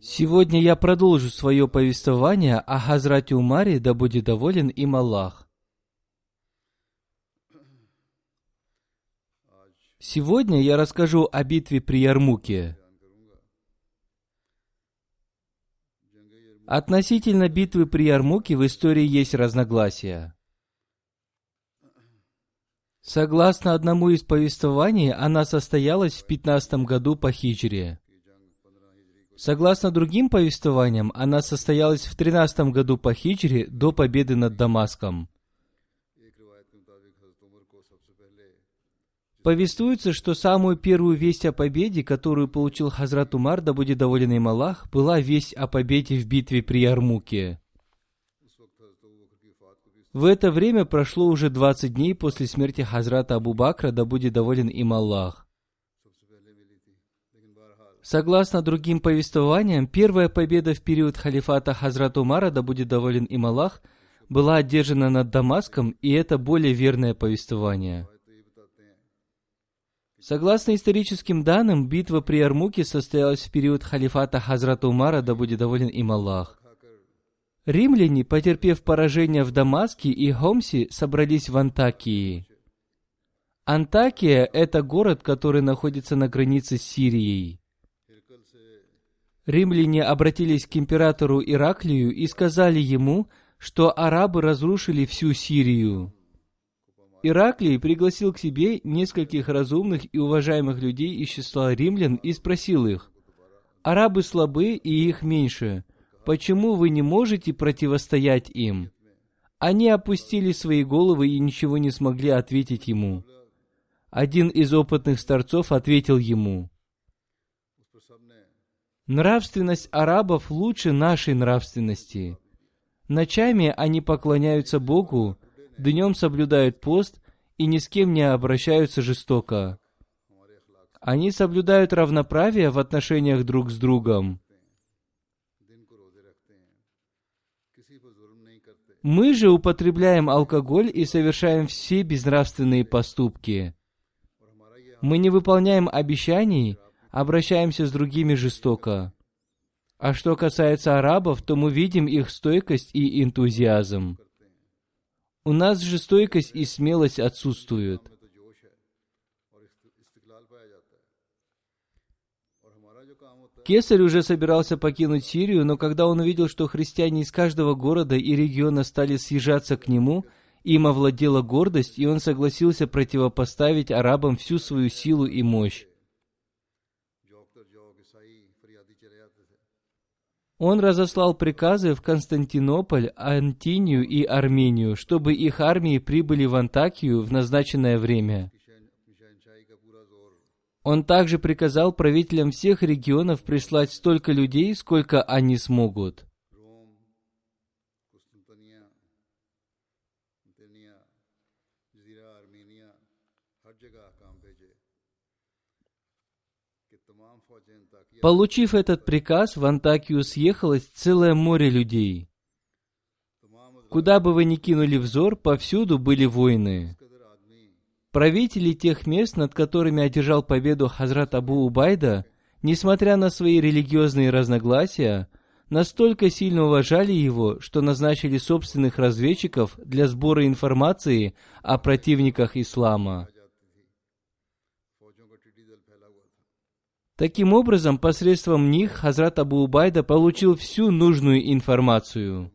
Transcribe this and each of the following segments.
Сегодня я продолжу свое повествование о Хазрате Умаре, да будет доволен им Аллах. Сегодня я расскажу о битве при Ярмуке. Относительно битвы при Ярмуке в истории есть разногласия. Согласно одному из повествований, она состоялась в 15 году по хиджре. Согласно другим повествованиям, она состоялась в 13 году по хиджре до победы над Дамаском. Повествуется, что самую первую весть о победе, которую получил Хазрат Умар, да будет доволен им Аллах, была весть о победе в битве при Ярмуке. В это время прошло уже 20 дней после смерти Хазрата Абу Бакра, да будет доволен им Аллах. Согласно другим повествованиям, первая победа в период халифата Хазрата Умара, да будет доволен им Аллах, была одержана над Дамаском, и это более верное повествование. Согласно историческим данным, битва при Армуке состоялась в период халифата Хазрата Умара, да будет доволен им Аллах. Римляне, потерпев поражение в Дамаске и Хомсе, собрались в Антакии. Антакия – это город, который находится на границе с Сирией. Римляне обратились к императору Ираклию и сказали ему, что арабы разрушили всю Сирию. Ираклий пригласил к себе нескольких разумных и уважаемых людей из числа римлян и спросил их, «Арабы слабы и их меньше. Почему вы не можете противостоять им?» Они опустили свои головы и ничего не смогли ответить ему. Один из опытных старцов ответил ему, Нравственность арабов лучше нашей нравственности. Ночами они поклоняются Богу, днем соблюдают пост и ни с кем не обращаются жестоко. Они соблюдают равноправие в отношениях друг с другом. Мы же употребляем алкоголь и совершаем все безнравственные поступки. Мы не выполняем обещаний, обращаемся с другими жестоко. А что касается арабов, то мы видим их стойкость и энтузиазм. У нас же стойкость и смелость отсутствуют. Кесарь уже собирался покинуть Сирию, но когда он увидел, что христиане из каждого города и региона стали съезжаться к нему, им овладела гордость, и он согласился противопоставить арабам всю свою силу и мощь. Он разослал приказы в Константинополь, Антинию и Армению, чтобы их армии прибыли в Антакию в назначенное время. Он также приказал правителям всех регионов прислать столько людей, сколько они смогут. Получив этот приказ, в Антакию съехалось целое море людей. Куда бы вы ни кинули взор, повсюду были войны. Правители тех мест, над которыми одержал победу Хазрат Абу Убайда, несмотря на свои религиозные разногласия, настолько сильно уважали его, что назначили собственных разведчиков для сбора информации о противниках ислама. Таким образом, посредством них Хазрат Абу Убайда получил всю нужную информацию.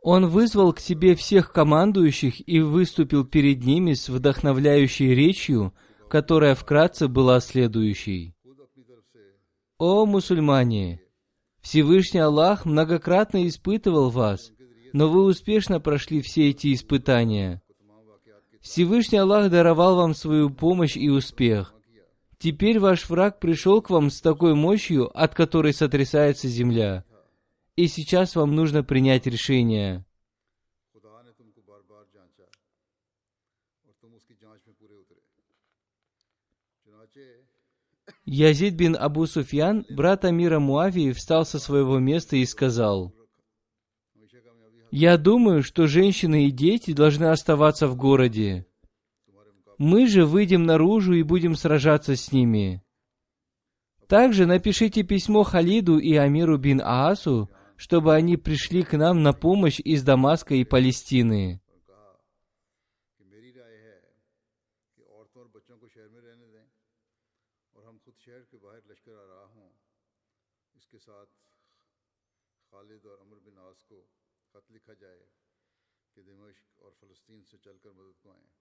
Он вызвал к себе всех командующих и выступил перед ними с вдохновляющей речью, которая вкратце была следующей. «О мусульмане! Всевышний Аллах многократно испытывал вас, но вы успешно прошли все эти испытания. Всевышний Аллах даровал вам свою помощь и успех. Теперь ваш враг пришел к вам с такой мощью, от которой сотрясается земля. И сейчас вам нужно принять решение. Язид бин Абу Суфьян, брат Амира Муавии, встал со своего места и сказал, «Я думаю, что женщины и дети должны оставаться в городе. Мы же выйдем наружу и будем сражаться с ними. Также напишите письмо Халиду и Амиру бин Аасу, чтобы они пришли к нам на помощь из Дамаска и Палестины. اور فلسطین سے چل کر مدد کو آئیں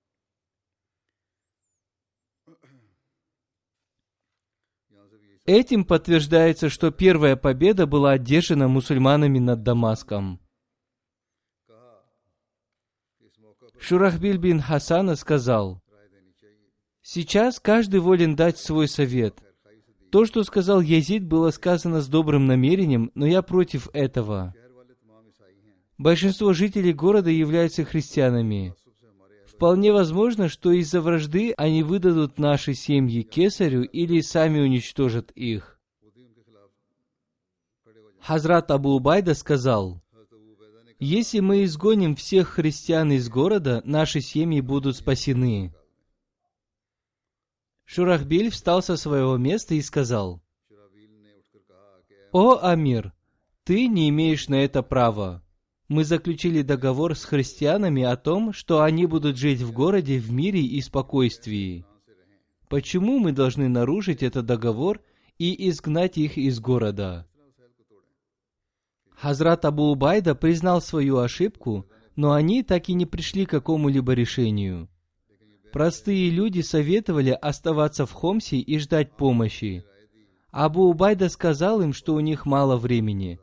Этим подтверждается, что первая победа была одержана мусульманами над Дамаском. Шурахбиль бин Хасана сказал, «Сейчас каждый волен дать свой совет. То, что сказал Язид, было сказано с добрым намерением, но я против этого. Большинство жителей города являются христианами. Вполне возможно, что из-за вражды они выдадут наши семьи кесарю или сами уничтожат их. Хазрат Абу Убайда сказал, «Если мы изгоним всех христиан из города, наши семьи будут спасены». Шурахбиль встал со своего места и сказал, «О, Амир, ты не имеешь на это права. Мы заключили договор с христианами о том, что они будут жить в городе в мире и спокойствии. Почему мы должны нарушить этот договор и изгнать их из города?» Хазрат Абу Убайда признал свою ошибку, но они так и не пришли к какому-либо решению. Простые люди советовали оставаться в Хомсе и ждать помощи. Абу Убайда сказал им, что у них мало времени.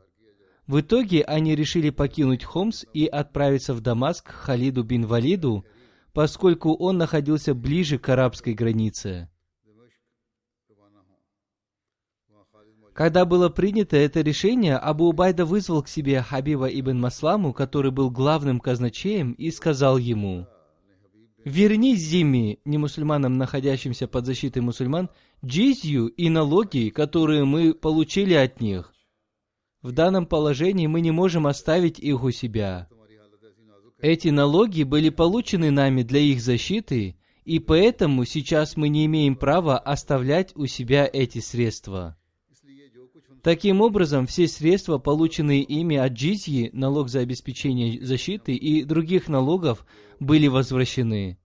В итоге они решили покинуть Хомс и отправиться в Дамаск к Халиду бин Валиду, поскольку он находился ближе к арабской границе. Когда было принято это решение, Абу Убайда вызвал к себе Хабиба ибн Масламу, который был главным казначеем, и сказал ему, «Верни не мусульманам, находящимся под защитой мусульман, джизью и налоги, которые мы получили от них, в данном положении мы не можем оставить их у себя. Эти налоги были получены нами для их защиты, и поэтому сейчас мы не имеем права оставлять у себя эти средства. Таким образом, все средства, полученные ими от джизьи, налог за обеспечение защиты и других налогов, были возвращены.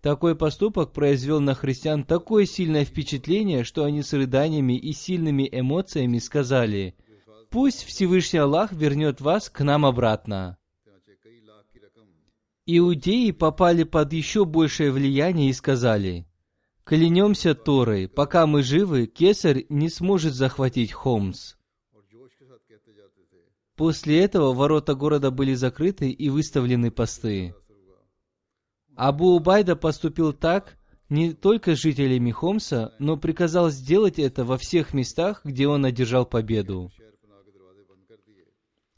Такой поступок произвел на христиан такое сильное впечатление, что они с рыданиями и сильными эмоциями сказали – пусть Всевышний Аллах вернет вас к нам обратно. Иудеи попали под еще большее влияние и сказали, «Клянемся Торой, пока мы живы, Кесарь не сможет захватить Хомс». После этого ворота города были закрыты и выставлены посты. Абу Убайда поступил так не только с жителями Хомса, но приказал сделать это во всех местах, где он одержал победу.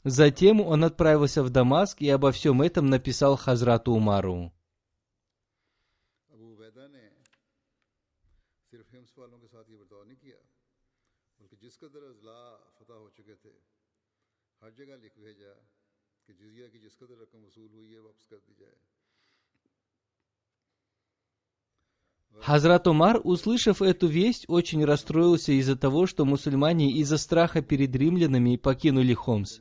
Затем он отправился в Дамаск и обо всем этом написал Хазрату Умару. Хазрат Умар, услышав эту весть, очень расстроился из-за того, что мусульмане из-за страха перед римлянами покинули Хомс.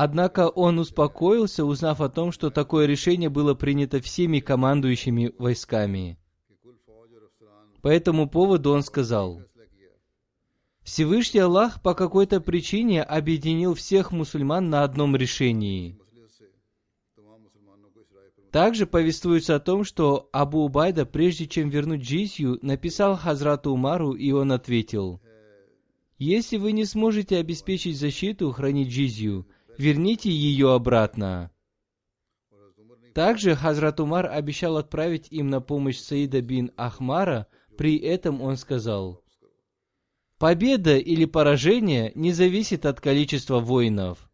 Однако он успокоился, узнав о том, что такое решение было принято всеми командующими войсками. По этому поводу он сказал, «Всевышний Аллах по какой-то причине объединил всех мусульман на одном решении». Также повествуется о том, что Абу Убайда, прежде чем вернуть джизью, написал Хазрату Умару, и он ответил, «Если вы не сможете обеспечить защиту, хранить джизью, верните ее обратно. Также Хазрат Умар обещал отправить им на помощь Саида бин Ахмара, при этом он сказал, «Победа или поражение не зависит от количества воинов.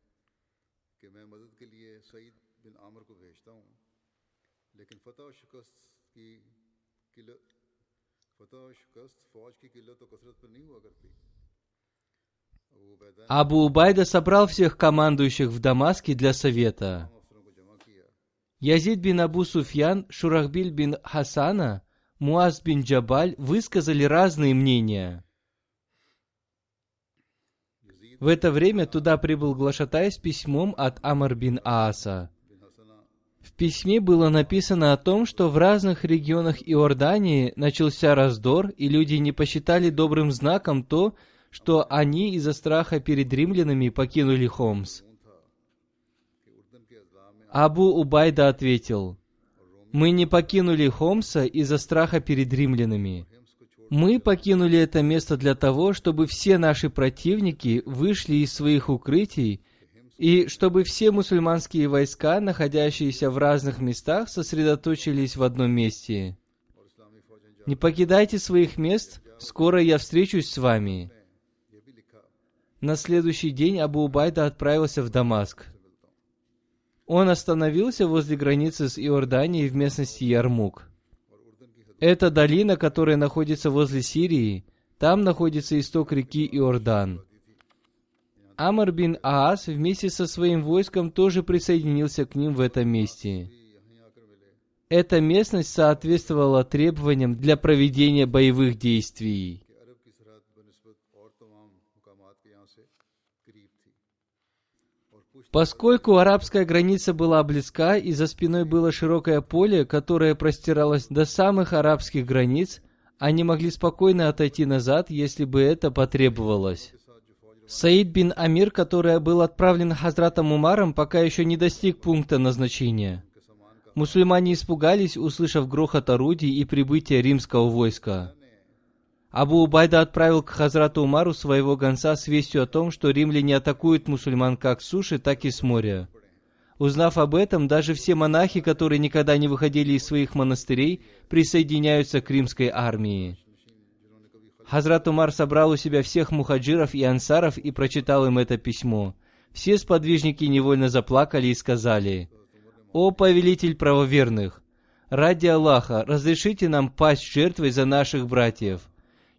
Абу Убайда собрал всех командующих в Дамаске для совета. Язид бин Абу Суфьян, Шурахбиль бин Хасана, Муаз бин Джабаль высказали разные мнения. В это время туда прибыл глашатай с письмом от Амар бин Ааса. В письме было написано о том, что в разных регионах Иордании начался раздор, и люди не посчитали добрым знаком то, что они из-за страха перед римлянами покинули Хомс. Абу Убайда ответил, «Мы не покинули Хомса из-за страха перед римлянами. Мы покинули это место для того, чтобы все наши противники вышли из своих укрытий и чтобы все мусульманские войска, находящиеся в разных местах, сосредоточились в одном месте. Не покидайте своих мест, скоро я встречусь с вами. На следующий день Абу-Убайда отправился в Дамаск. Он остановился возле границы с Иорданией в местности Ярмук. Это долина, которая находится возле Сирии. Там находится исток реки Иордан. Амар бин Аас вместе со своим войском тоже присоединился к ним в этом месте. Эта местность соответствовала требованиям для проведения боевых действий. Поскольку арабская граница была близка и за спиной было широкое поле, которое простиралось до самых арабских границ, они могли спокойно отойти назад, если бы это потребовалось. Саид бин Амир, который был отправлен Хазратом Умаром, пока еще не достиг пункта назначения. Мусульмане испугались, услышав грохот орудий и прибытие римского войска. Абу Убайда отправил к Хазрату Умару своего гонца с вестью о том, что римляне атакуют мусульман как с суши, так и с моря. Узнав об этом, даже все монахи, которые никогда не выходили из своих монастырей, присоединяются к римской армии. Хазрат Умар собрал у себя всех мухаджиров и ансаров и прочитал им это письмо. Все сподвижники невольно заплакали и сказали, «О повелитель правоверных! Ради Аллаха, разрешите нам пасть жертвой за наших братьев.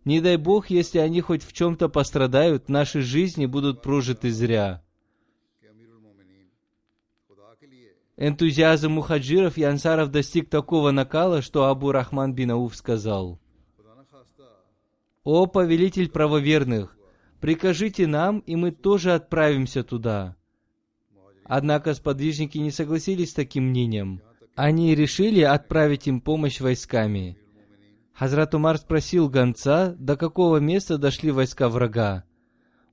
Не дай Бог, если они хоть в чем-то пострадают, наши жизни будут прожиты зря. Энтузиазм мухаджиров и ансаров достиг такого накала, что Абу Рахман бин Ауф сказал, «О повелитель правоверных, прикажите нам, и мы тоже отправимся туда». Однако сподвижники не согласились с таким мнением. Они решили отправить им помощь войсками – Хазрат Умар спросил гонца, до какого места дошли войска врага.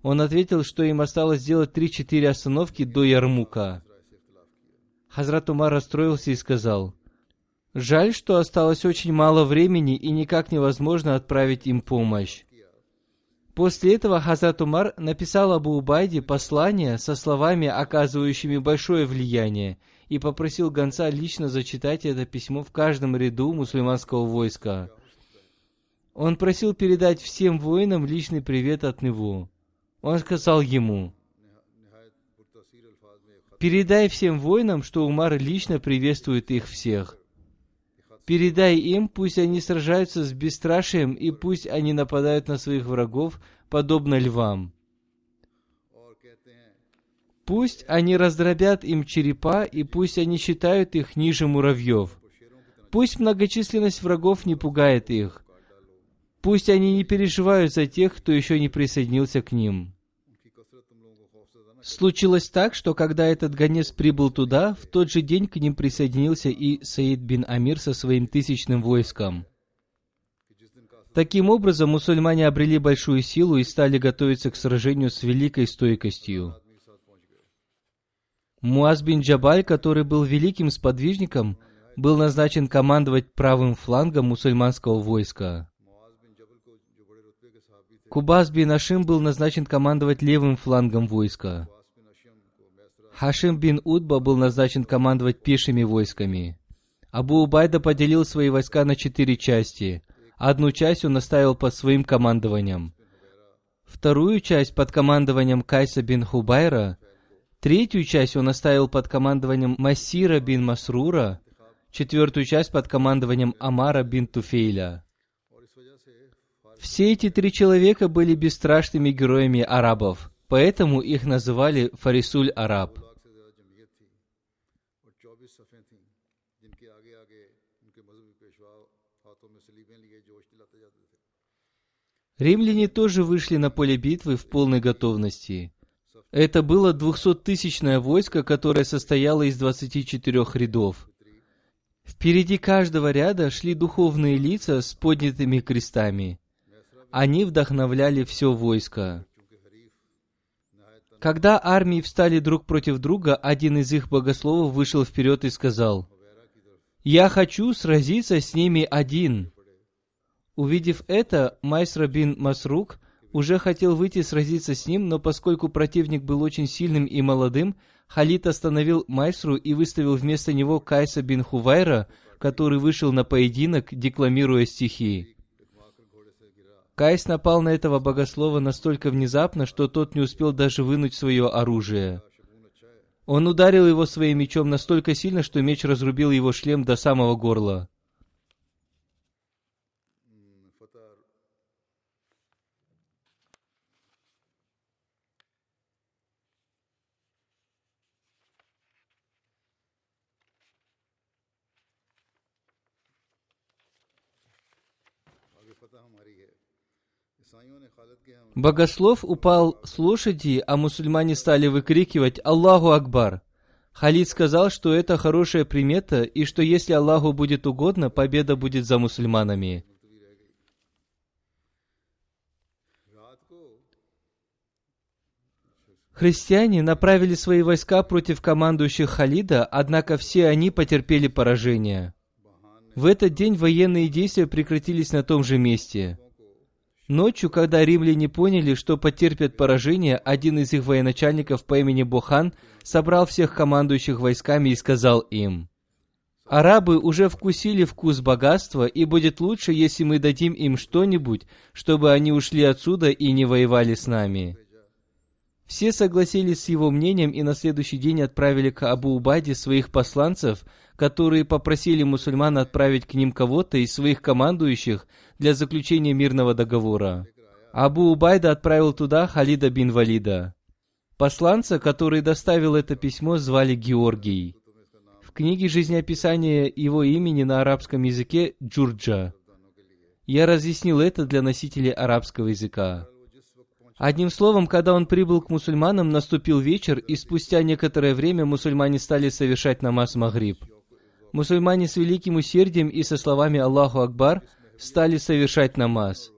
Он ответил, что им осталось сделать три-четыре остановки до Ярмука. Хазрат Умар расстроился и сказал, «Жаль, что осталось очень мало времени и никак невозможно отправить им помощь». После этого Хазрат Умар написал Абу Убайде послание со словами, оказывающими большое влияние, и попросил гонца лично зачитать это письмо в каждом ряду мусульманского войска. Он просил передать всем воинам личный привет от него. Он сказал ему, «Передай всем воинам, что Умар лично приветствует их всех. Передай им, пусть они сражаются с бесстрашием, и пусть они нападают на своих врагов, подобно львам. Пусть они раздробят им черепа, и пусть они считают их ниже муравьев. Пусть многочисленность врагов не пугает их. Пусть они не переживают за тех, кто еще не присоединился к ним. Случилось так, что когда этот гонец прибыл туда, в тот же день к ним присоединился и Саид бин Амир со своим тысячным войском. Таким образом, мусульмане обрели большую силу и стали готовиться к сражению с великой стойкостью. Муаз бин Джабаль, который был великим сподвижником, был назначен командовать правым флангом мусульманского войска. Кубас бин Ашим был назначен командовать левым флангом войска. Хашим бин Удба был назначен командовать пешими войсками. Абу Убайда поделил свои войска на четыре части. Одну часть он оставил под своим командованием. Вторую часть под командованием Кайса бин Хубайра. Третью часть он оставил под командованием Масира бин Масрура. Четвертую часть под командованием Амара бин Туфейля. Все эти три человека были бесстрашными героями арабов, поэтому их называли Фарисуль-Араб. Римляне тоже вышли на поле битвы в полной готовности. Это было 200-тысячное войско, которое состояло из 24 рядов. Впереди каждого ряда шли духовные лица с поднятыми крестами. Они вдохновляли все войско. Когда армии встали друг против друга, один из их богословов вышел вперед и сказал, «Я хочу сразиться с ними один». Увидев это, Майсра бин Масрук уже хотел выйти сразиться с ним, но поскольку противник был очень сильным и молодым, Халид остановил Майсру и выставил вместо него Кайса бин Хувайра, который вышел на поединок, декламируя стихи. Кайс напал на этого богослова настолько внезапно, что тот не успел даже вынуть свое оружие. Он ударил его своим мечом настолько сильно, что меч разрубил его шлем до самого горла. Богослов упал с лошади, а мусульмане стали выкрикивать «Аллаху Акбар!». Халид сказал, что это хорошая примета, и что если Аллаху будет угодно, победа будет за мусульманами. Христиане направили свои войска против командующих Халида, однако все они потерпели поражение. В этот день военные действия прекратились на том же месте – Ночью, когда римляне поняли, что потерпят поражение, один из их военачальников по имени Бохан собрал всех командующих войсками и сказал им, «Арабы уже вкусили вкус богатства, и будет лучше, если мы дадим им что-нибудь, чтобы они ушли отсюда и не воевали с нами». Все согласились с его мнением и на следующий день отправили к Абу Убаде своих посланцев, которые попросили мусульман отправить к ним кого-то из своих командующих для заключения мирного договора. Абу Убайда отправил туда Халида бин Валида. Посланца, который доставил это письмо, звали Георгий. В книге жизнеописания его имени на арабском языке Джурджа. Я разъяснил это для носителей арабского языка. Одним словом, когда он прибыл к мусульманам, наступил вечер, и спустя некоторое время мусульмане стали совершать намаз Магриб. Мусульмане с великим усердием и со словами Аллаху Акбар стали совершать намаз.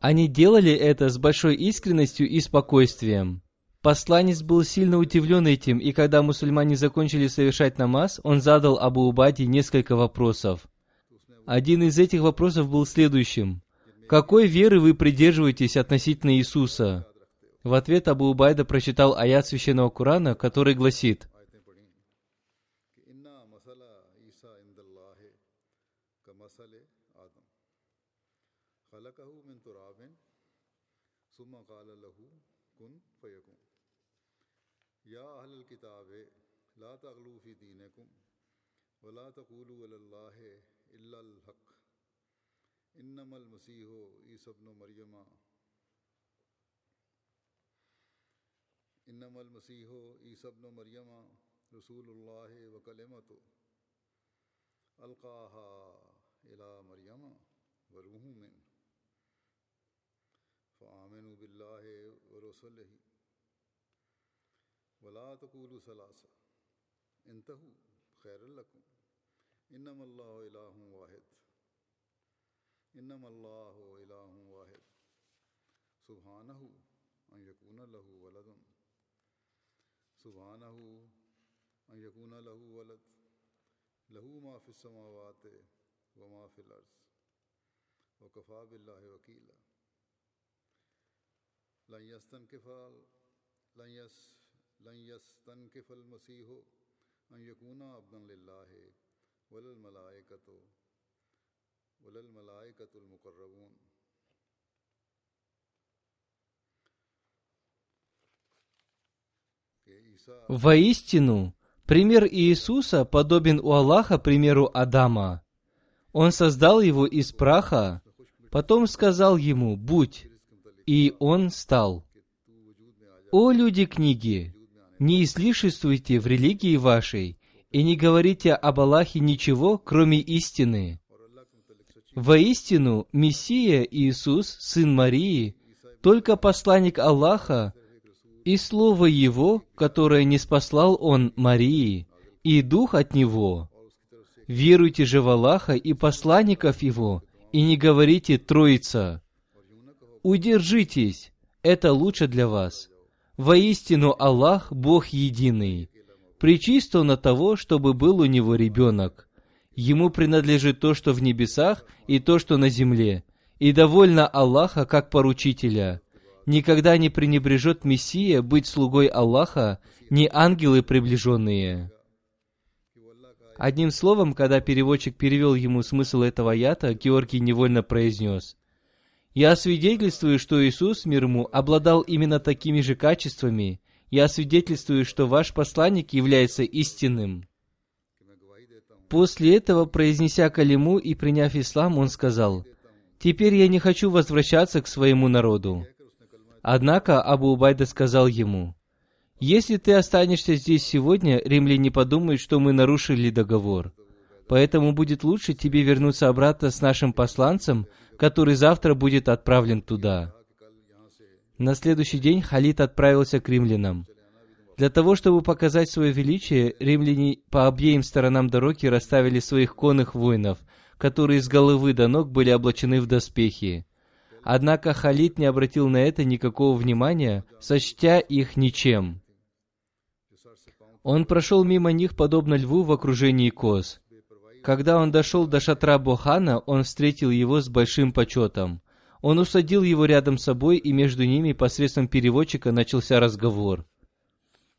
Они делали это с большой искренностью и спокойствием. Посланец был сильно удивлен этим, и когда мусульмане закончили совершать намаз, он задал Абу Убаде несколько вопросов. Один из этих вопросов был следующим. «Какой веры вы придерживаетесь относительно Иисуса?» В ответ Абу Убайда прочитал аят священного Корана, который гласит تقول اللہ الا الحق انم المسیح عیسبن مریم۔ انم المسیح عیسبن مریم رسول اللہ وکلمت القاحا الا مریم و روح من۔ فعامن بلّہ و رسول ولا تقول ثلاثہ، انتہو خیر القم إنما الله إله واحد. إنما الله إله واحد. سبحانه أن يكون له ولد. سبحانه أن يكون له ولد. له ما في السماوات وما في الأرض. وكفى بالله وكيلا. لن يستنكف لن يس لن يستنكف المسيح أن يكون عبدا لله. Воистину, пример Иисуса подобен у Аллаха примеру Адама. Он создал его из праха, потом сказал ему «Будь», и он стал. О, люди книги, не излишествуйте в религии вашей, и не говорите об Аллахе ничего, кроме истины. Воистину, Мессия Иисус, сын Марии, только посланник Аллаха, и Слово Его, которое не спаслал Он Марии, и Дух от Него. Веруйте же в Аллаха и посланников Его, и не говорите «Троица». Удержитесь, это лучше для вас. Воистину Аллах – Бог единый. Причист Он от того, чтобы был у Него ребенок. Ему принадлежит то, что в небесах, и то, что на земле. И довольно Аллаха как поручителя. Никогда не пренебрежет Мессия быть слугой Аллаха, ни ангелы приближенные. Одним словом, когда переводчик перевел ему смысл этого аята, Георгий невольно произнес, «Я свидетельствую, что Иисус, мир ему, обладал именно такими же качествами. Я свидетельствую, что ваш посланник является истинным». После этого, произнеся калиму и приняв ислам, он сказал, «Теперь я не хочу возвращаться к своему народу». Однако Абу Убайда сказал ему, «Если ты останешься здесь сегодня, римляне подумают, что мы нарушили договор. Поэтому будет лучше тебе вернуться обратно с нашим посланцем, который завтра будет отправлен туда». На следующий день Халид отправился к римлянам. Для того, чтобы показать свое величие, римляне по обеим сторонам дороги расставили своих конных воинов, которые с головы до ног были облачены в доспехи. Однако Халид не обратил на это никакого внимания, сочтя их ничем. Он прошел мимо них, подобно льву в окружении коз. Когда он дошел до шатра Бохана, он встретил его с большим почетом. Он усадил его рядом с собой, и между ними посредством переводчика начался разговор.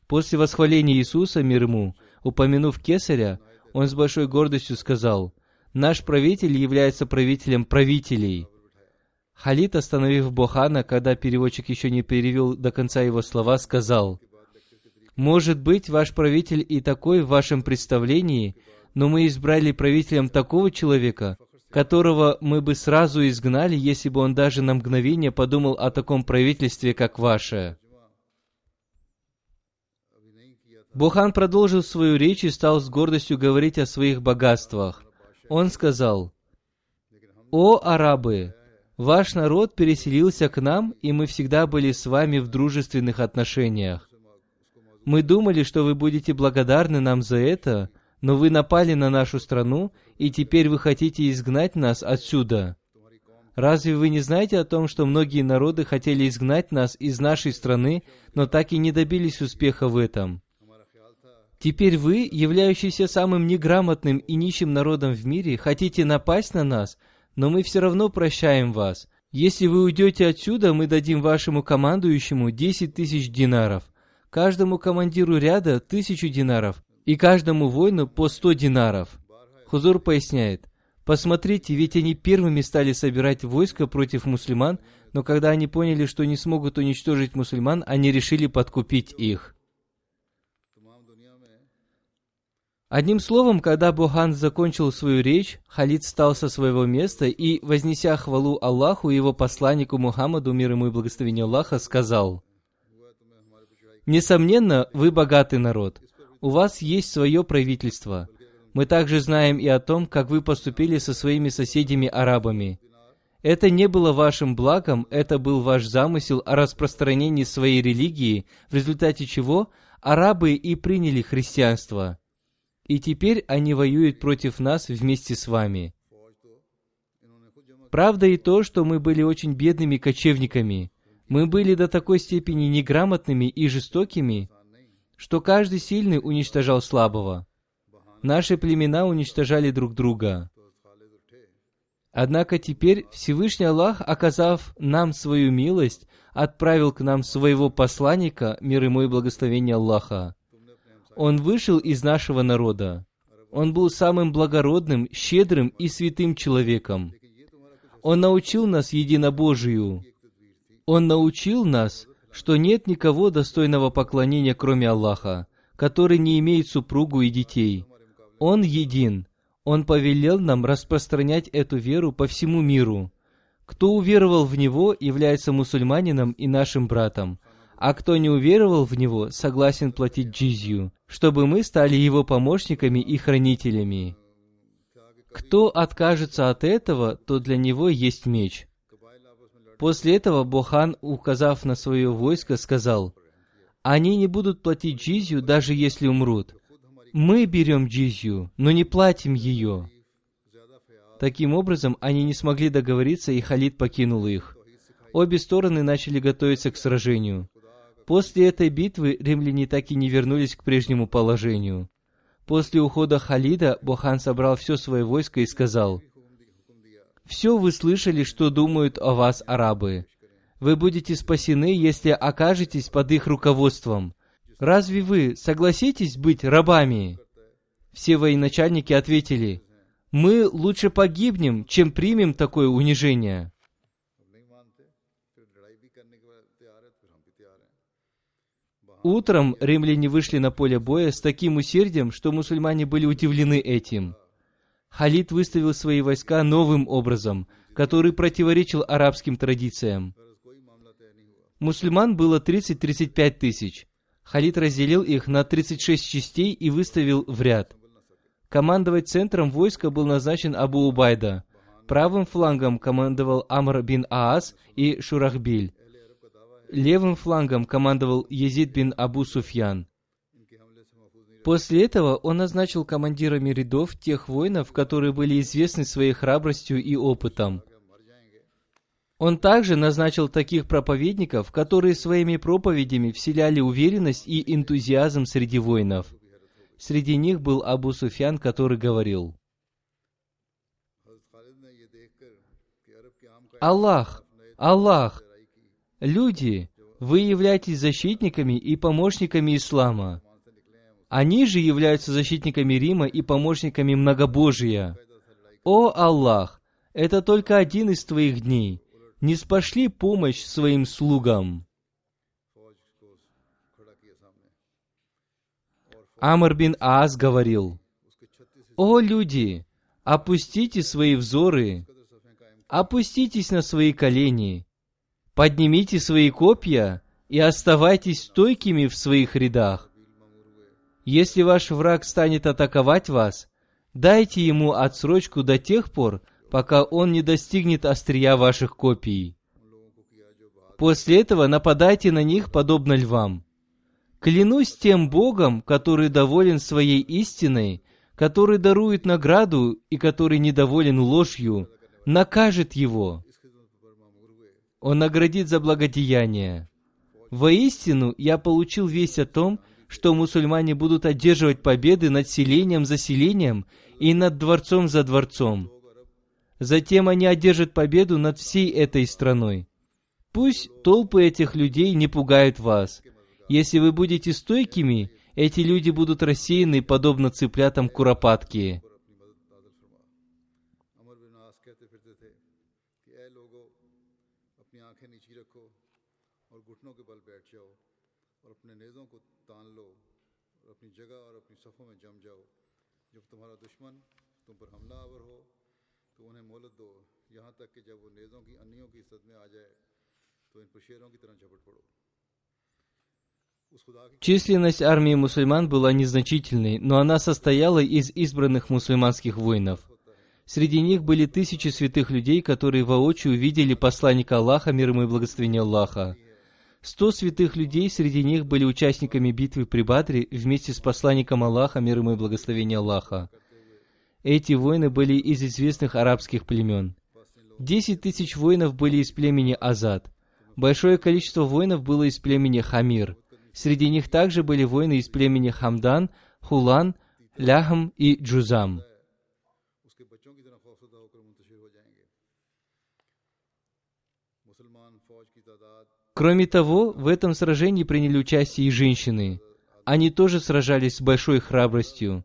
После восхваления Иисуса, мир ему, упомянув кесаря, он с большой гордостью сказал, «Наш правитель является правителем правителей». Халид, остановив Бохана, когда переводчик еще не перевел до конца его слова, сказал, «Может быть, ваш правитель и такой в вашем представлении, но мы избрали правителем такого человека, которого мы бы сразу изгнали, если бы он даже на мгновение подумал о таком правительстве, как ваше». Бухан продолжил свою речь и стал с гордостью говорить о своих богатствах. Он сказал, «О, арабы, ваш народ переселился к нам, и мы всегда были с вами в дружественных отношениях. Мы думали, что вы будете благодарны нам за это, но вы напали на нашу страну, и теперь вы хотите изгнать нас отсюда. Разве вы не знаете о том, что многие народы хотели изгнать нас из нашей страны, но так и не добились успеха в этом? Теперь вы, являющиеся самым неграмотным и нищим народом в мире, хотите напасть на нас, но мы все равно прощаем вас. Если вы уйдете отсюда, мы дадим вашему командующему десять тысяч динаров, каждому командиру ряда тысячу динаров и каждому воину по сто динаров. Хузур поясняет, посмотрите, ведь они первыми стали собирать войско против мусульман, но когда они поняли, что не смогут уничтожить мусульман, они решили подкупить их. Одним словом, когда Бухан закончил свою речь, Халид встал со своего места и, вознеся хвалу Аллаху и его посланнику Мухаммаду, мир ему и благословение Аллаха, сказал, «Несомненно, вы богатый народ. У вас есть свое правительство. Мы также знаем и о том, как вы поступили со своими соседями-арабами. Это не было вашим благом, это был ваш замысел о распространении своей религии, в результате чего арабы и приняли христианство. И теперь они воюют против нас вместе с вами. Правда и то, что мы были очень бедными кочевниками. Мы были до такой степени неграмотными и жестокими, что каждый сильный уничтожал слабого. Наши племена уничтожали друг друга. Однако теперь Всевышний Аллах, оказав нам свою милость, отправил к нам своего посланника, мир ему и благословение Аллаха. Он вышел из нашего народа. Он был самым благородным, щедрым и святым человеком. Он научил нас единобожию. Он научил нас, что нет никого достойного поклонения, кроме Аллаха, который не имеет супругу и детей. Он един, он повелел нам распространять эту веру по всему миру. Кто уверовал в Него, является мусульманином и нашим братом, а кто не уверовал в Него, согласен платить джизью, чтобы мы стали Его помощниками и хранителями. Кто откажется от этого, то для него есть меч. После этого Бохан, указав на свое войско, сказал, «Они не будут платить джизью, даже если умрут мы берем джизью, но не платим ее. Таким образом, они не смогли договориться, и Халид покинул их. Обе стороны начали готовиться к сражению. После этой битвы римляне так и не вернулись к прежнему положению. После ухода Халида Бохан собрал все свое войско и сказал, «Все вы слышали, что думают о вас арабы. Вы будете спасены, если окажетесь под их руководством. Разве вы согласитесь быть рабами? Все военачальники ответили, мы лучше погибнем, чем примем такое унижение. Утром римляне вышли на поле боя с таким усердием, что мусульмане были удивлены этим. Халид выставил свои войска новым образом, который противоречил арабским традициям. Мусульман было 30-35 тысяч. Халид разделил их на 36 частей и выставил в ряд. Командовать центром войска был назначен Абу Убайда. Правым флангом командовал Амр бин Аас и Шурахбиль. Левым флангом командовал Езид бин Абу Суфьян. После этого он назначил командирами рядов тех воинов, которые были известны своей храбростью и опытом. Он также назначил таких проповедников, которые своими проповедями вселяли уверенность и энтузиазм среди воинов. Среди них был Абу Суфьян, который говорил, «Аллах, Аллах, люди, вы являетесь защитниками и помощниками ислама. Они же являются защитниками Рима и помощниками многобожия. О Аллах, это только один из твоих дней не спошли помощь своим слугам. Амр бин Аас говорил, «О люди, опустите свои взоры, опуститесь на свои колени, поднимите свои копья и оставайтесь стойкими в своих рядах. Если ваш враг станет атаковать вас, дайте ему отсрочку до тех пор, пока он не достигнет острия ваших копий. После этого нападайте на них, подобно львам. Клянусь тем Богом, который доволен своей истиной, который дарует награду и который недоволен ложью, накажет его. Он наградит за благодеяние. Воистину, я получил весть о том, мусульмане будут одерживать победы над селением за селением и над дворцом за дворцом. Затем они одержат победу над всей этой страной. Пусть толпы этих людей не пугают вас. Если вы будете стойкими, эти люди будут рассеяны, подобно цыплятам куропатки. Численность армии мусульман была незначительной, но она состояла из избранных мусульманских воинов. Среди них были тысячи святых людей, которые воочию увидели посланника Аллаха, мир ему и благословение Аллаха. Сто святых людей среди них были участниками битвы при Бадре вместе с посланником Аллаха, мир ему и благословение Аллаха. Эти воины были из известных арабских племен. Десять тысяч воинов были из племени Азад. Большое количество воинов было из племени Хамир. Среди них также были воины из племени Хамдан, Хулан, Ляхам и Джузам. Кроме того, в этом сражении приняли участие и женщины. Они тоже сражались с большой храбростью.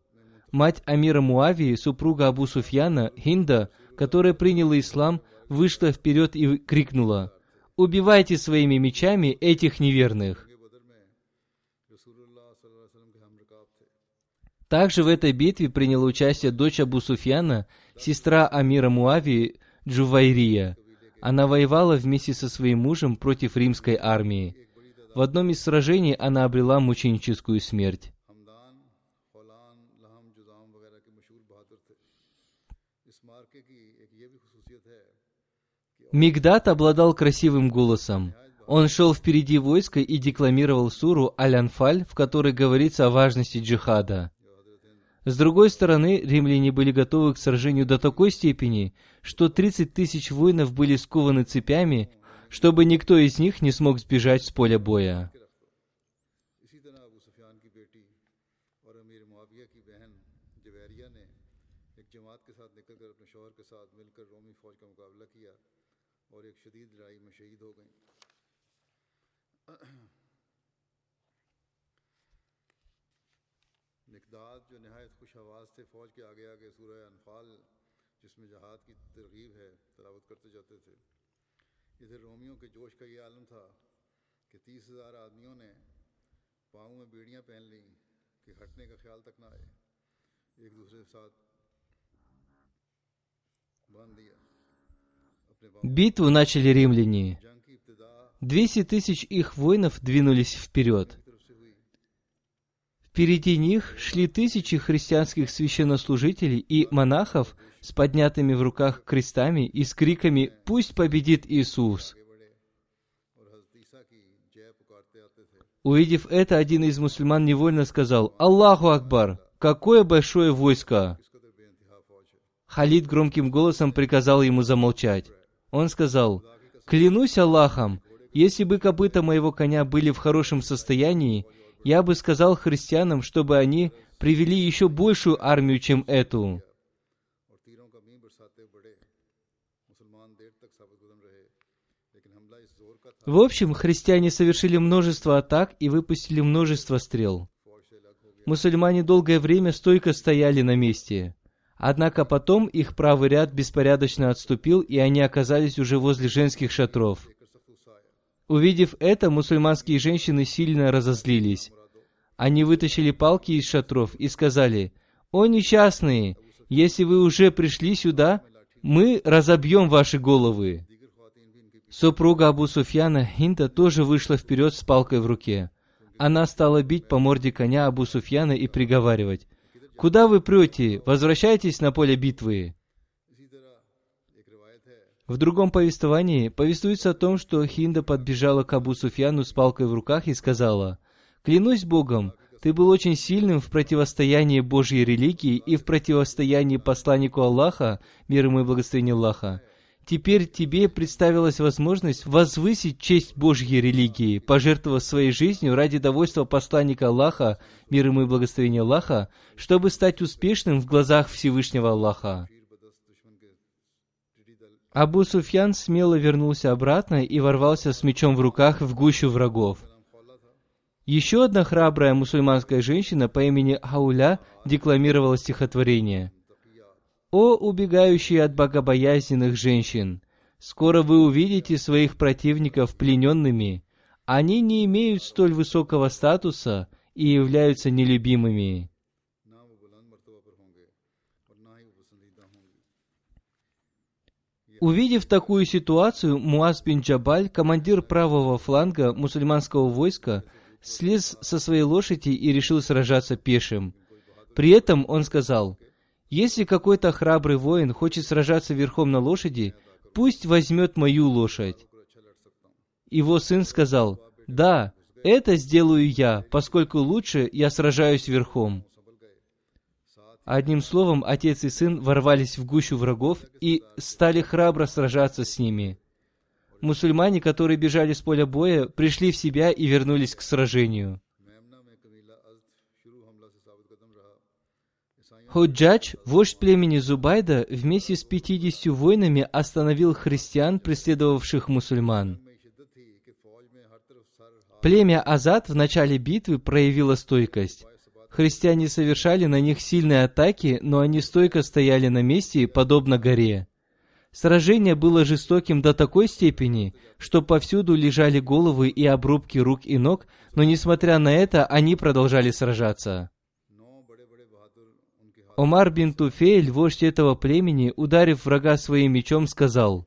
Мать Амира Муавии, супруга Абу Суфьяна, Хинда, которая приняла ислам, вышла вперед и крикнула «Убивайте своими мечами этих неверных!» Также в этой битве приняла участие дочь Абу Суфьяна, сестра Амира Муави Джувайрия. Она воевала вместе со своим мужем против римской армии. В одном из сражений она обрела мученическую смерть. Мигдат обладал красивым голосом. Он шел впереди войска и декламировал суру Аль-Анфаль, в которой говорится о важности джихада. С другой стороны, римляне были готовы к сражению до такой степени, что 30 тысяч воинов были скованы цепями, чтобы никто из них не смог сбежать с поля боя. جماعت اور ایک شدید لڑائی میں شہید ہو گئیں۔ نقداد جو نہایت خوش آواز تھے، فوج کے آگے آگے سورہ انفال، جس میں جہاد کی ترغیب ہے، تلاوت کرتے جاتے تھے۔ ادھر رومیوں کے جوش کا یہ عالم تھا کہ تیس ہزار آدمیوں نے پاؤں میں بیڑیاں پہن لیں کہ ہٹنے کا خیال تک نہ آئے۔ ایک دوسرے کے ساتھ باندھ دیا۔ Битву начали римляне. Двести тысяч их воинов двинулись вперед. Впереди них шли тысячи христианских священнослужителей и монахов с поднятыми в руках крестами и с криками «Пусть победит Иисус!». Увидев это, один из мусульман невольно сказал «Аллаху Акбар! Какое большое войско!» Халид громким голосом приказал ему замолчать. Он сказал, «Клянусь Аллахом, если бы копыта моего коня были в хорошем состоянии, я бы сказал христианам, чтобы они привели еще большую армию, чем эту». В общем, христиане совершили множество атак и выпустили множество стрел. Мусульмане долгое время стойко стояли на месте. Однако потом их правый ряд беспорядочно отступил, и они оказались уже возле женских шатров. Увидев это, мусульманские женщины сильно разозлились. Они вытащили палки из шатров и сказали, «О, несчастные, если вы уже пришли сюда, мы разобьем ваши головы». Супруга Абу Суфьяна Хинта тоже вышла вперед с палкой в руке. Она стала бить по морде коня Абу Суфьяна и приговаривать, «Куда вы прете? Возвращайтесь на поле битвы!» В другом повествовании повествуется о том, что Хинда подбежала к Абу Суфьяну с палкой в руках и сказала, «Клянусь Богом, ты был очень сильным в противостоянии Божьей религии и в противостоянии посланнику Аллаха, мир ему и благословение Аллаха. Теперь тебе представилась возможность возвысить честь Божьей религии, пожертвовав своей жизнью ради довольства посланника Аллаха, мир ему и благословения Аллаха, чтобы стать успешным в глазах Всевышнего Аллаха. Абу Суфьян смело вернулся обратно и ворвался с мечом в руках в гущу врагов. Еще одна храбрая мусульманская женщина по имени Ауля декламировала стихотворение – о, убегающие от богобоязненных женщин! Скоро вы увидите своих противников плененными. Они не имеют столь высокого статуса и являются нелюбимыми. Увидев такую ситуацию, Муаз бин Джабаль, командир правого фланга мусульманского войска, слез со своей лошади и решил сражаться пешим. При этом он сказал, «Если какой-то храбрый воин хочет сражаться верхом на лошади, пусть возьмет мою лошадь». Его сын сказал, «Да, это сделаю я, поскольку лучше я сражаюсь верхом». Одним словом, отец и сын ворвались в гущу врагов и стали храбро сражаться с ними. Мусульмане, которые бежали с поля боя, пришли в себя и вернулись к сражению. Худжадж, вождь племени Зубайда, вместе с 50 воинами остановил христиан, преследовавших мусульман. Племя Азад в начале битвы проявило стойкость. Христиане совершали на них сильные атаки, но они стойко стояли на месте, подобно горе. Сражение было жестоким до такой степени, что повсюду лежали головы и обрубки рук и ног, но несмотря на это, они продолжали сражаться. Омар бин Туфейль, вождь этого племени, ударив врага своим мечом, сказал,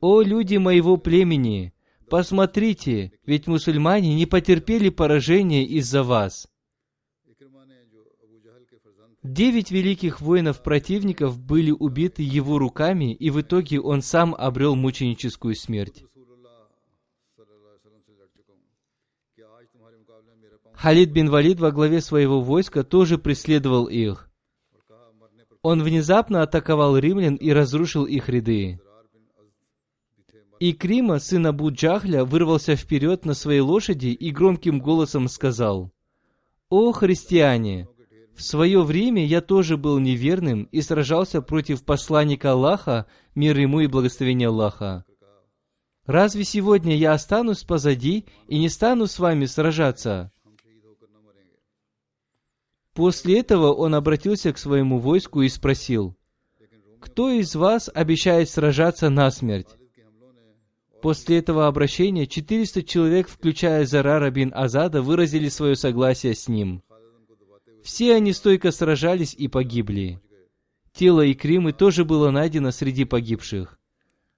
«О люди моего племени, посмотрите, ведь мусульмане не потерпели поражения из-за вас. Девять великих воинов противников были убиты его руками, и в итоге он сам обрел мученическую смерть. Халид бин Валид во главе своего войска тоже преследовал их. Он внезапно атаковал римлян и разрушил их ряды. И Крима, сын Абу Джахля, вырвался вперед на своей лошади и громким голосом сказал, «О, христиане! В свое время я тоже был неверным и сражался против посланника Аллаха, мир ему и благословение Аллаха. Разве сегодня я останусь позади и не стану с вами сражаться? После этого он обратился к своему войску и спросил, «Кто из вас обещает сражаться насмерть?» После этого обращения 400 человек, включая Зарара бин Азада, выразили свое согласие с ним – все они стойко сражались и погибли. Тело Икримы тоже было найдено среди погибших.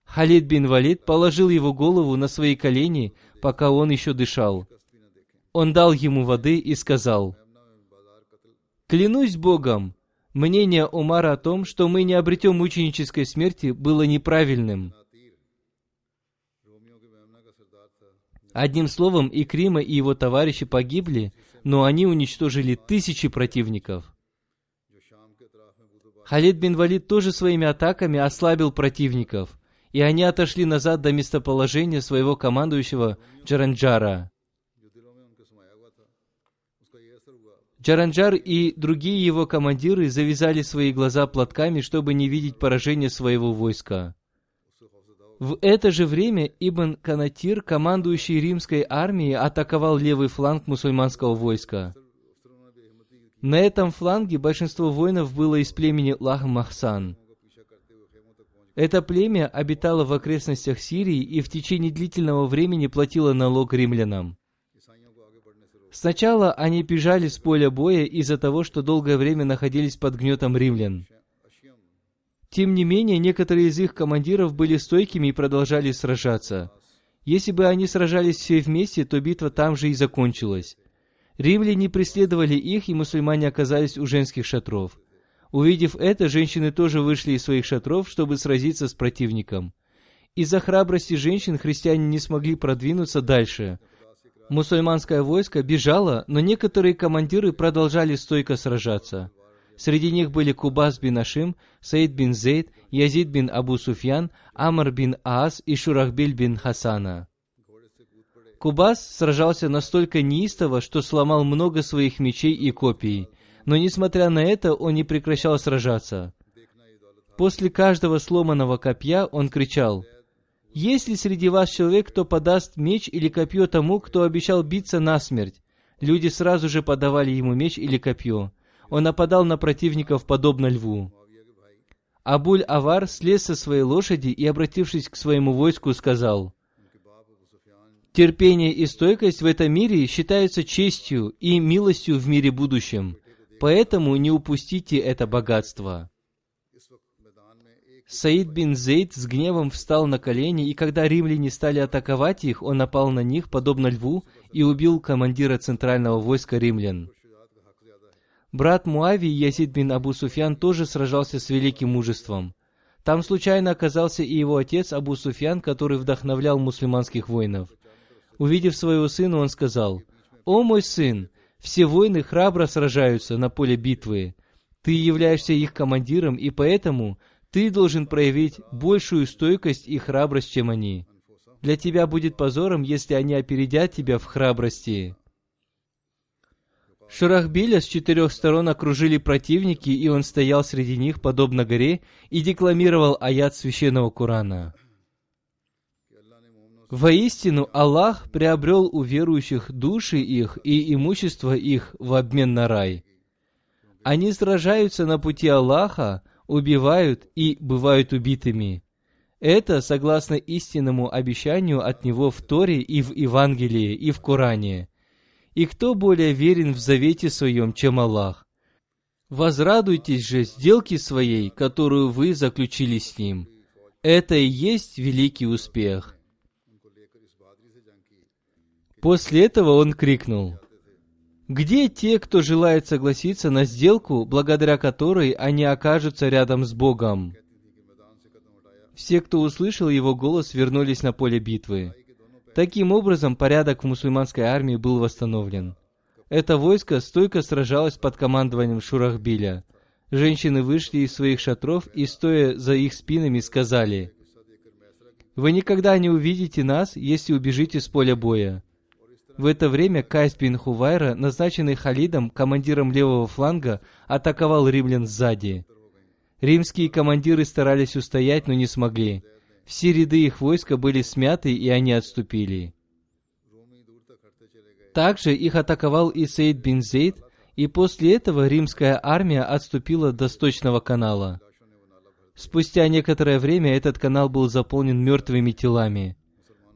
Халид бин Валид положил его голову на свои колени, пока он еще дышал. Он дал ему воды и сказал, «Клянусь Богом, мнение Умара о том, что мы не обретем мученической смерти, было неправильным». Одним словом, Икрима и его товарищи погибли, но они уничтожили тысячи противников. Халид бин Валид тоже своими атаками ослабил противников, и они отошли назад до местоположения своего командующего Джаранджара. Джаранджар и другие его командиры завязали свои глаза платками, чтобы не видеть поражения своего войска. В это же время Ибн Канатир, командующий римской армией, атаковал левый фланг мусульманского войска. На этом фланге большинство воинов было из племени Лах-Махсан. Это племя обитало в окрестностях Сирии и в течение длительного времени платило налог римлянам. Сначала они бежали с поля боя из-за того, что долгое время находились под гнетом римлян. Тем не менее, некоторые из их командиров были стойкими и продолжали сражаться. Если бы они сражались все вместе, то битва там же и закончилась. Римляне преследовали их, и мусульмане оказались у женских шатров. Увидев это, женщины тоже вышли из своих шатров, чтобы сразиться с противником. Из-за храбрости женщин христиане не смогли продвинуться дальше. Мусульманское войско бежало, но некоторые командиры продолжали стойко сражаться. Среди них были Кубас бин Ашим, Саид бин Зейд, Язид бин Абу Суфьян, Амр бин Аас и Шурахбиль бин Хасана. Кубас сражался настолько неистово, что сломал много своих мечей и копий, но несмотря на это он не прекращал сражаться. После каждого сломанного копья он кричал, «Есть ли среди вас человек, кто подаст меч или копье тому, кто обещал биться насмерть?» Люди сразу же подавали ему меч или копье он нападал на противников подобно льву. Абуль-Авар слез со своей лошади и, обратившись к своему войску, сказал, «Терпение и стойкость в этом мире считаются честью и милостью в мире будущем, поэтому не упустите это богатство». Саид бин Зейд с гневом встал на колени, и когда римляне стали атаковать их, он напал на них, подобно льву, и убил командира центрального войска римлян. Брат Муави, Язид бин Абу Суфьян, тоже сражался с великим мужеством. Там случайно оказался и его отец Абу Суфьян, который вдохновлял мусульманских воинов. Увидев своего сына, он сказал, «О мой сын, все воины храбро сражаются на поле битвы. Ты являешься их командиром, и поэтому ты должен проявить большую стойкость и храбрость, чем они. Для тебя будет позором, если они опередят тебя в храбрости. Шурахбиля с четырех сторон окружили противники, и он стоял среди них, подобно горе, и декламировал аят священного Корана. Воистину, Аллах приобрел у верующих души их и имущество их в обмен на рай. Они сражаются на пути Аллаха, убивают и бывают убитыми. Это согласно истинному обещанию от Него в Торе и в Евангелии и в Коране. И кто более верен в завете своем, чем Аллах? Возрадуйтесь же сделки своей, которую вы заключили с Ним. Это и есть великий успех. После этого он крикнул, «Где те, кто желает согласиться на сделку, благодаря которой они окажутся рядом с Богом?» Все, кто услышал его голос, вернулись на поле битвы. Таким образом, порядок в мусульманской армии был восстановлен. Это войско стойко сражалось под командованием Шурахбиля. Женщины вышли из своих шатров и, стоя за их спинами, сказали, «Вы никогда не увидите нас, если убежите с поля боя. В это время Кайс бин Хувайра, назначенный Халидом, командиром левого фланга, атаковал римлян сзади. Римские командиры старались устоять, но не смогли. Все ряды их войска были смяты, и они отступили. Также их атаковал и Сейд бин Зейд, и после этого римская армия отступила до Сточного канала. Спустя некоторое время этот канал был заполнен мертвыми телами.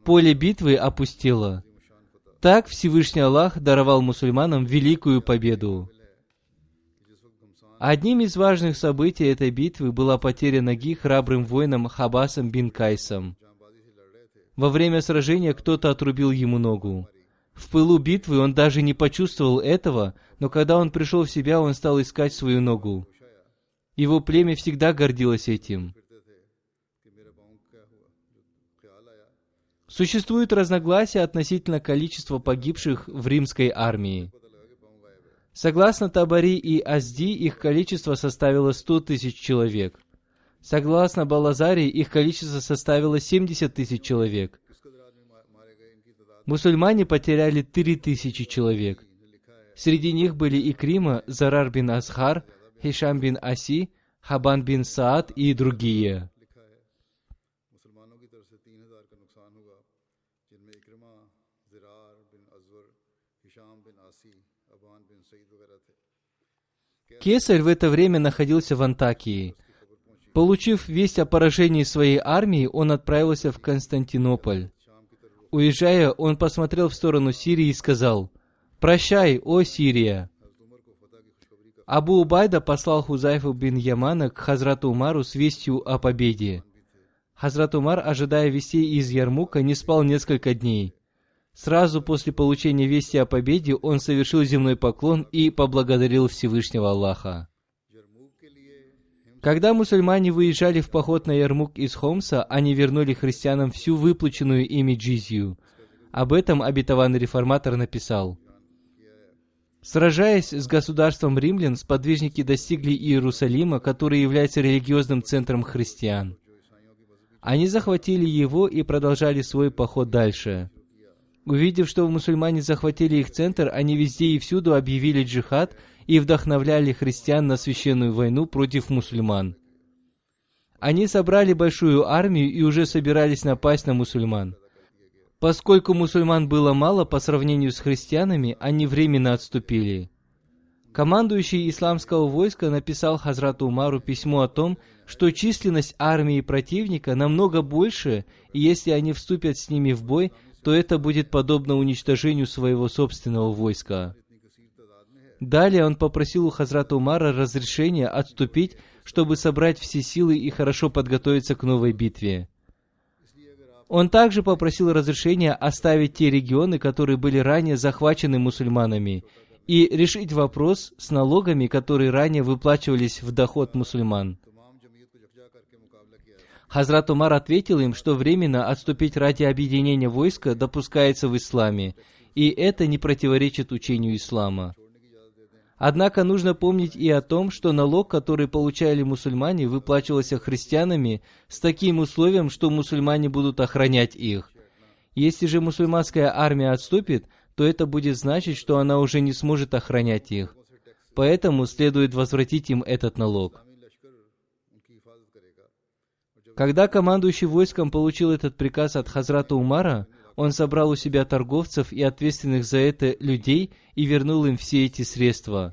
Поле битвы опустело. Так Всевышний Аллах даровал мусульманам великую победу. Одним из важных событий этой битвы была потеря ноги храбрым воином Хабасом бин Кайсом. Во время сражения кто-то отрубил ему ногу. В пылу битвы он даже не почувствовал этого, но когда он пришел в себя, он стал искать свою ногу. Его племя всегда гордилось этим. Существуют разногласия относительно количества погибших в римской армии. Согласно Табари и Азди, их количество составило 100 тысяч человек. Согласно Балазари, их количество составило 70 тысяч человек. Мусульмане потеряли 3 тысячи человек. Среди них были Икрима, Зарар бин Асхар, Хишам бин Аси, Хабан бин Саад и другие. Кесарь в это время находился в Антакии. Получив весть о поражении своей армии, он отправился в Константинополь. Уезжая, он посмотрел в сторону Сирии и сказал, «Прощай, о Сирия!» Абу Убайда послал Хузайфу бин Ямана к Хазрату Умару с вестью о победе. Хазрат Умар, ожидая вестей из Ярмука, не спал несколько дней. Сразу после получения вести о победе он совершил земной поклон и поблагодарил Всевышнего Аллаха. Когда мусульмане выезжали в поход на Ярмук из Хомса, они вернули христианам всю выплаченную ими джизью. Об этом обетованный реформатор написал. Сражаясь с государством римлян, сподвижники достигли Иерусалима, который является религиозным центром христиан. Они захватили его и продолжали свой поход дальше. Увидев, что мусульмане захватили их центр, они везде и всюду объявили джихад и вдохновляли христиан на священную войну против мусульман. Они собрали большую армию и уже собирались напасть на мусульман. Поскольку мусульман было мало по сравнению с христианами, они временно отступили. Командующий исламского войска написал Хазрату Умару письмо о том, что численность армии противника намного больше, и если они вступят с ними в бой, то это будет подобно уничтожению своего собственного войска. Далее он попросил у Хазрата Умара разрешения отступить, чтобы собрать все силы и хорошо подготовиться к новой битве. Он также попросил разрешения оставить те регионы, которые были ранее захвачены мусульманами, и решить вопрос с налогами, которые ранее выплачивались в доход мусульман. Хазрат Умар ответил им, что временно отступить ради объединения войска допускается в исламе, и это не противоречит учению ислама. Однако нужно помнить и о том, что налог, который получали мусульмане, выплачивался христианами с таким условием, что мусульмане будут охранять их. Если же мусульманская армия отступит, то это будет значить, что она уже не сможет охранять их. Поэтому следует возвратить им этот налог. Когда командующий войском получил этот приказ от Хазрата Умара, он собрал у себя торговцев и ответственных за это людей и вернул им все эти средства.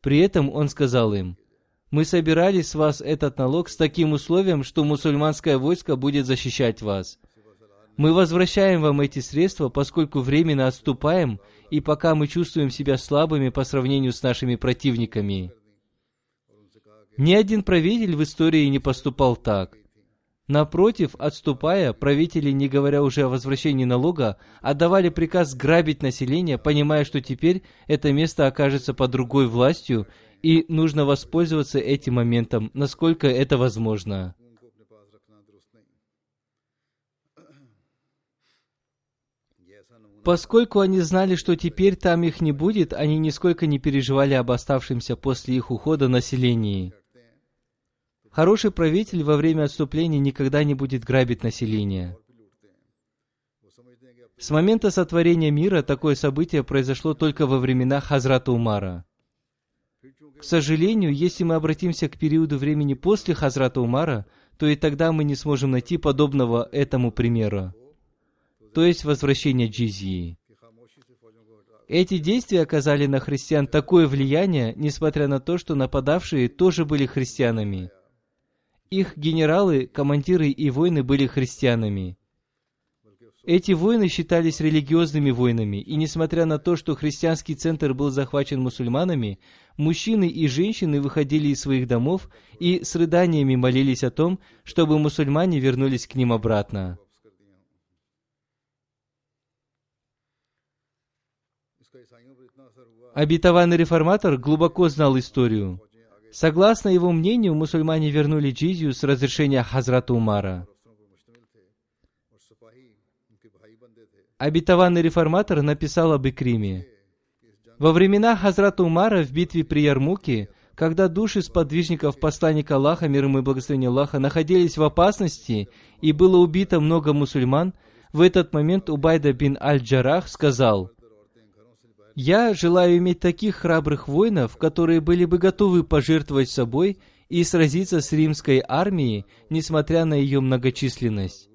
При этом он сказал им, «Мы собирали с вас этот налог с таким условием, что мусульманское войско будет защищать вас. Мы возвращаем вам эти средства, поскольку временно отступаем, и пока мы чувствуем себя слабыми по сравнению с нашими противниками». Ни один правитель в истории не поступал так. Напротив, отступая, правители, не говоря уже о возвращении налога, отдавали приказ грабить население, понимая, что теперь это место окажется под другой властью, и нужно воспользоваться этим моментом, насколько это возможно. Поскольку они знали, что теперь там их не будет, они нисколько не переживали об оставшемся после их ухода населении. Хороший правитель во время отступления никогда не будет грабить население. С момента сотворения мира такое событие произошло только во времена Хазрата Умара. К сожалению, если мы обратимся к периоду времени после Хазрата Умара, то и тогда мы не сможем найти подобного этому примера, то есть возвращение джизии. Эти действия оказали на христиан такое влияние, несмотря на то, что нападавшие тоже были христианами – их генералы, командиры и воины были христианами. Эти воины считались религиозными воинами, и несмотря на то, что христианский центр был захвачен мусульманами, мужчины и женщины выходили из своих домов и с рыданиями молились о том, чтобы мусульмане вернулись к ним обратно. Обетованный реформатор глубоко знал историю. Согласно его мнению, мусульмане вернули джизью с разрешения Хазрата Умара. Обетованный реформатор написал об Икриме. Во времена Хазрата Умара в битве при Ярмуке, когда души сподвижников посланника Аллаха, мир ему и благословение Аллаха, находились в опасности и было убито много мусульман, в этот момент Убайда бин Аль-Джарах сказал – я желаю иметь таких храбрых воинов, которые были бы готовы пожертвовать собой и сразиться с римской армией, несмотря на ее многочисленность.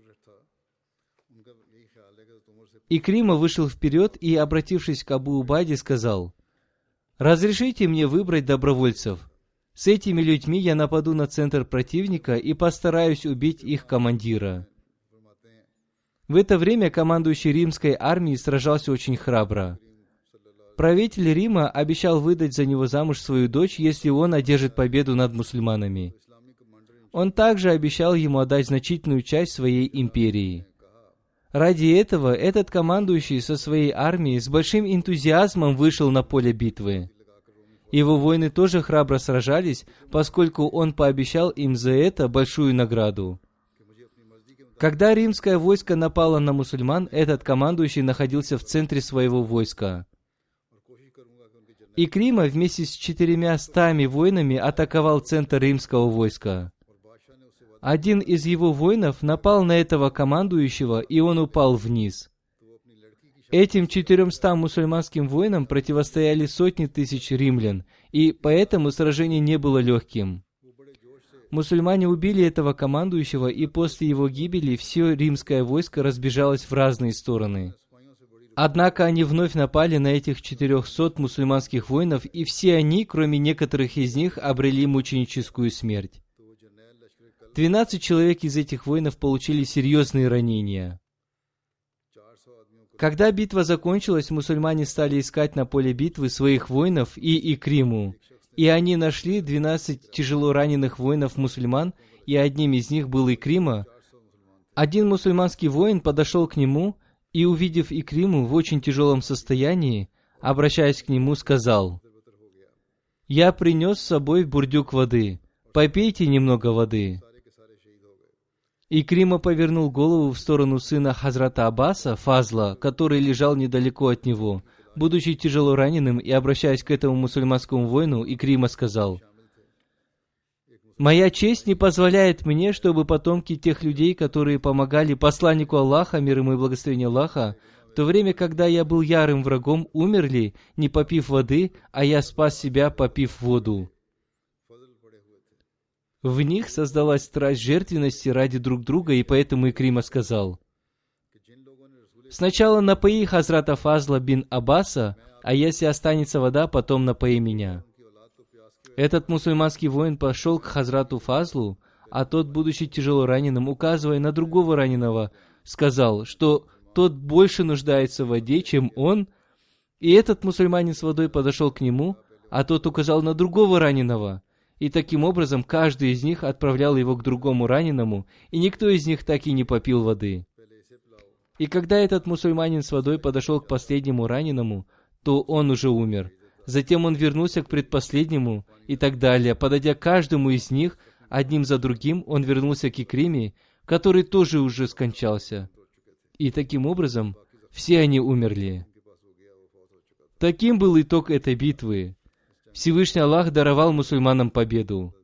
И Крима вышел вперед и, обратившись к Абу Убаде, сказал, «Разрешите мне выбрать добровольцев. С этими людьми я нападу на центр противника и постараюсь убить их командира». В это время командующий римской армией сражался очень храбро. Правитель Рима обещал выдать за него замуж свою дочь, если он одержит победу над мусульманами. Он также обещал ему отдать значительную часть своей империи. Ради этого этот командующий со своей армией с большим энтузиазмом вышел на поле битвы. Его воины тоже храбро сражались, поскольку он пообещал им за это большую награду. Когда римское войско напало на мусульман, этот командующий находился в центре своего войска. И Крима вместе с четырьмя стами воинами атаковал центр римского войска. Один из его воинов напал на этого командующего, и он упал вниз. Этим четыремстам мусульманским воинам противостояли сотни тысяч римлян, и поэтому сражение не было легким. Мусульмане убили этого командующего, и после его гибели все римское войско разбежалось в разные стороны. Однако они вновь напали на этих 400 мусульманских воинов, и все они, кроме некоторых из них, обрели мученическую смерть. 12 человек из этих воинов получили серьезные ранения. Когда битва закончилась, мусульмане стали искать на поле битвы своих воинов и Икриму. И они нашли двенадцать тяжело раненых воинов-мусульман, и одним из них был Икрима. Один мусульманский воин подошел к нему и, увидев Икриму в очень тяжелом состоянии, обращаясь к нему, сказал, «Я принес с собой бурдюк воды, попейте немного воды». Икрима повернул голову в сторону сына Хазрата Аббаса, Фазла, который лежал недалеко от него. Будучи тяжело раненым и обращаясь к этому мусульманскому воину, Икрима сказал, «Моя честь не позволяет мне, чтобы потомки тех людей, которые помогали посланнику Аллаха, мир ему и благословение Аллаха, в то время, когда я был ярым врагом, умерли, не попив воды, а я спас себя, попив воду». В них создалась страсть жертвенности ради друг друга, и поэтому Икрима сказал, «Сначала напои Хазрата Фазла бин Аббаса, а если останется вода, потом напои меня». Этот мусульманский воин пошел к Хазрату Фазлу, а тот, будучи тяжело раненым, указывая на другого раненого, сказал, что тот больше нуждается в воде, чем он, и этот мусульманин с водой подошел к нему, а тот указал на другого раненого – и таким образом каждый из них отправлял его к другому раненому, и никто из них так и не попил воды. И когда этот мусульманин с водой подошел к последнему раненому, то он уже умер. Затем он вернулся к предпоследнему и так далее. Подойдя к каждому из них, одним за другим, он вернулся к Икриме, который тоже уже скончался. И таким образом все они умерли. Таким был итог этой битвы. Всевышний Аллах даровал мусульманам победу.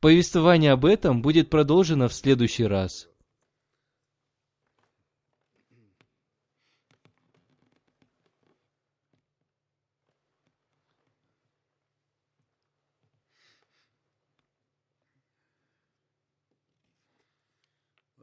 Повествование об этом будет продолжено в следующий раз.